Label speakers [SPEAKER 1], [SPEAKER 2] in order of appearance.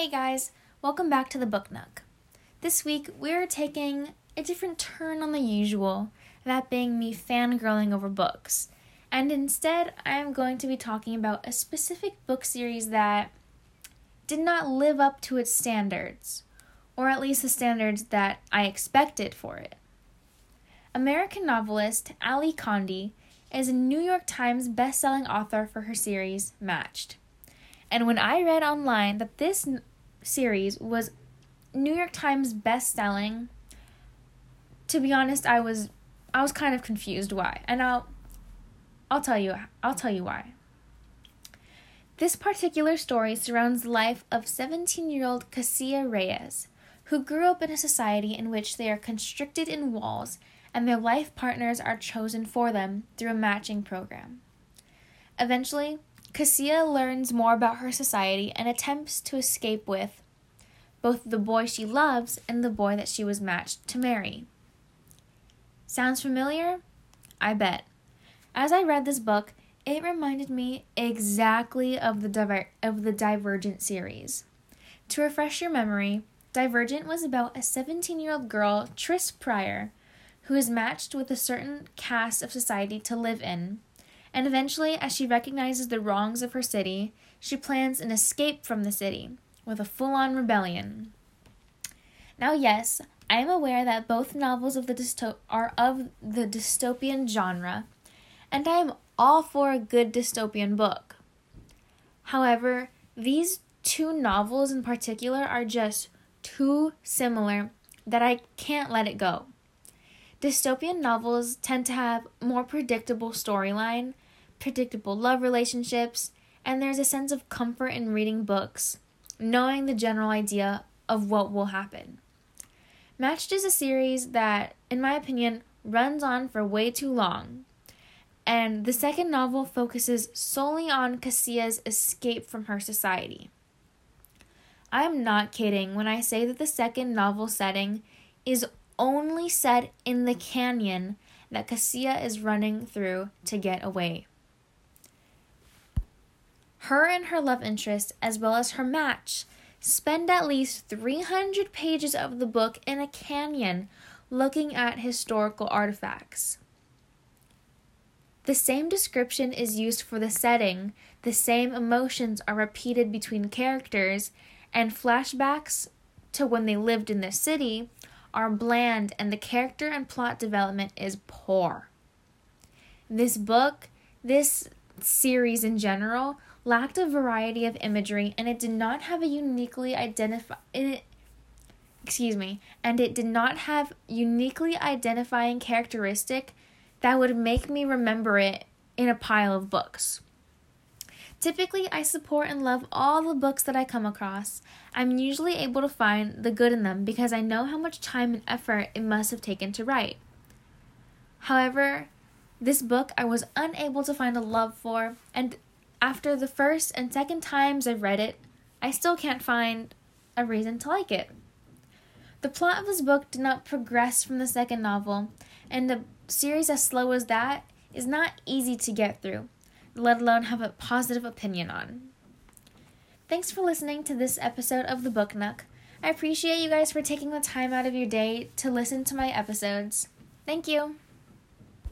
[SPEAKER 1] Hey guys, welcome back to the Book Nook. This week we're taking a different turn on the usual, that being me fangirling over books. And instead, I'm going to be talking about a specific book series that did not live up to its standards, or at least the standards that I expected for it. American novelist Ally Condie is a New York Times best-selling author for her series Matched. And when I read online that this series was New York Times best-selling, to be honest, I was I was kind of confused why. And I'll I'll tell you I'll tell you why. This particular story surrounds the life of 17-year-old Cassia Reyes, who grew up in a society in which they are constricted in walls and their life partners are chosen for them through a matching program. Eventually, Cassia learns more about her society and attempts to escape with both the boy she loves and the boy that she was matched to marry. Sounds familiar? I bet. As I read this book, it reminded me exactly of the Diver- of the Divergent series. To refresh your memory, Divergent was about a 17-year-old girl, Tris Prior, who is matched with a certain caste of society to live in and eventually, as she recognizes the wrongs of her city, she plans an escape from the city with a full on rebellion. Now, yes, I am aware that both novels of the dysto- are of the dystopian genre, and I am all for a good dystopian book. However, these two novels in particular are just too similar that I can't let it go. Dystopian novels tend to have more predictable storyline predictable love relationships, and there's a sense of comfort in reading books, knowing the general idea of what will happen. Matched is a series that, in my opinion, runs on for way too long. And the second novel focuses solely on Cassia's escape from her society. I am not kidding when I say that the second novel setting is only set in the canyon that Cassia is running through to get away. Her and her love interest, as well as her match, spend at least 300 pages of the book in a canyon looking at historical artifacts. The same description is used for the setting, the same emotions are repeated between characters, and flashbacks to when they lived in the city are bland and the character and plot development is poor. This book, this series in general, lacked a variety of imagery and it did not have a uniquely identify it excuse me and it did not have uniquely identifying characteristic that would make me remember it in a pile of books Typically, I support and love all the books that I come across. I'm usually able to find the good in them because I know how much time and effort it must have taken to write. However, this book I was unable to find a love for, and after the first and second times I've read it, I still can't find a reason to like it. The plot of this book did not progress from the second novel, and a series as slow as that is not easy to get through, let alone have a positive opinion on. Thanks for listening to this episode of The Book Nook. I appreciate you guys for taking the time out of your day to listen to my episodes. Thank you.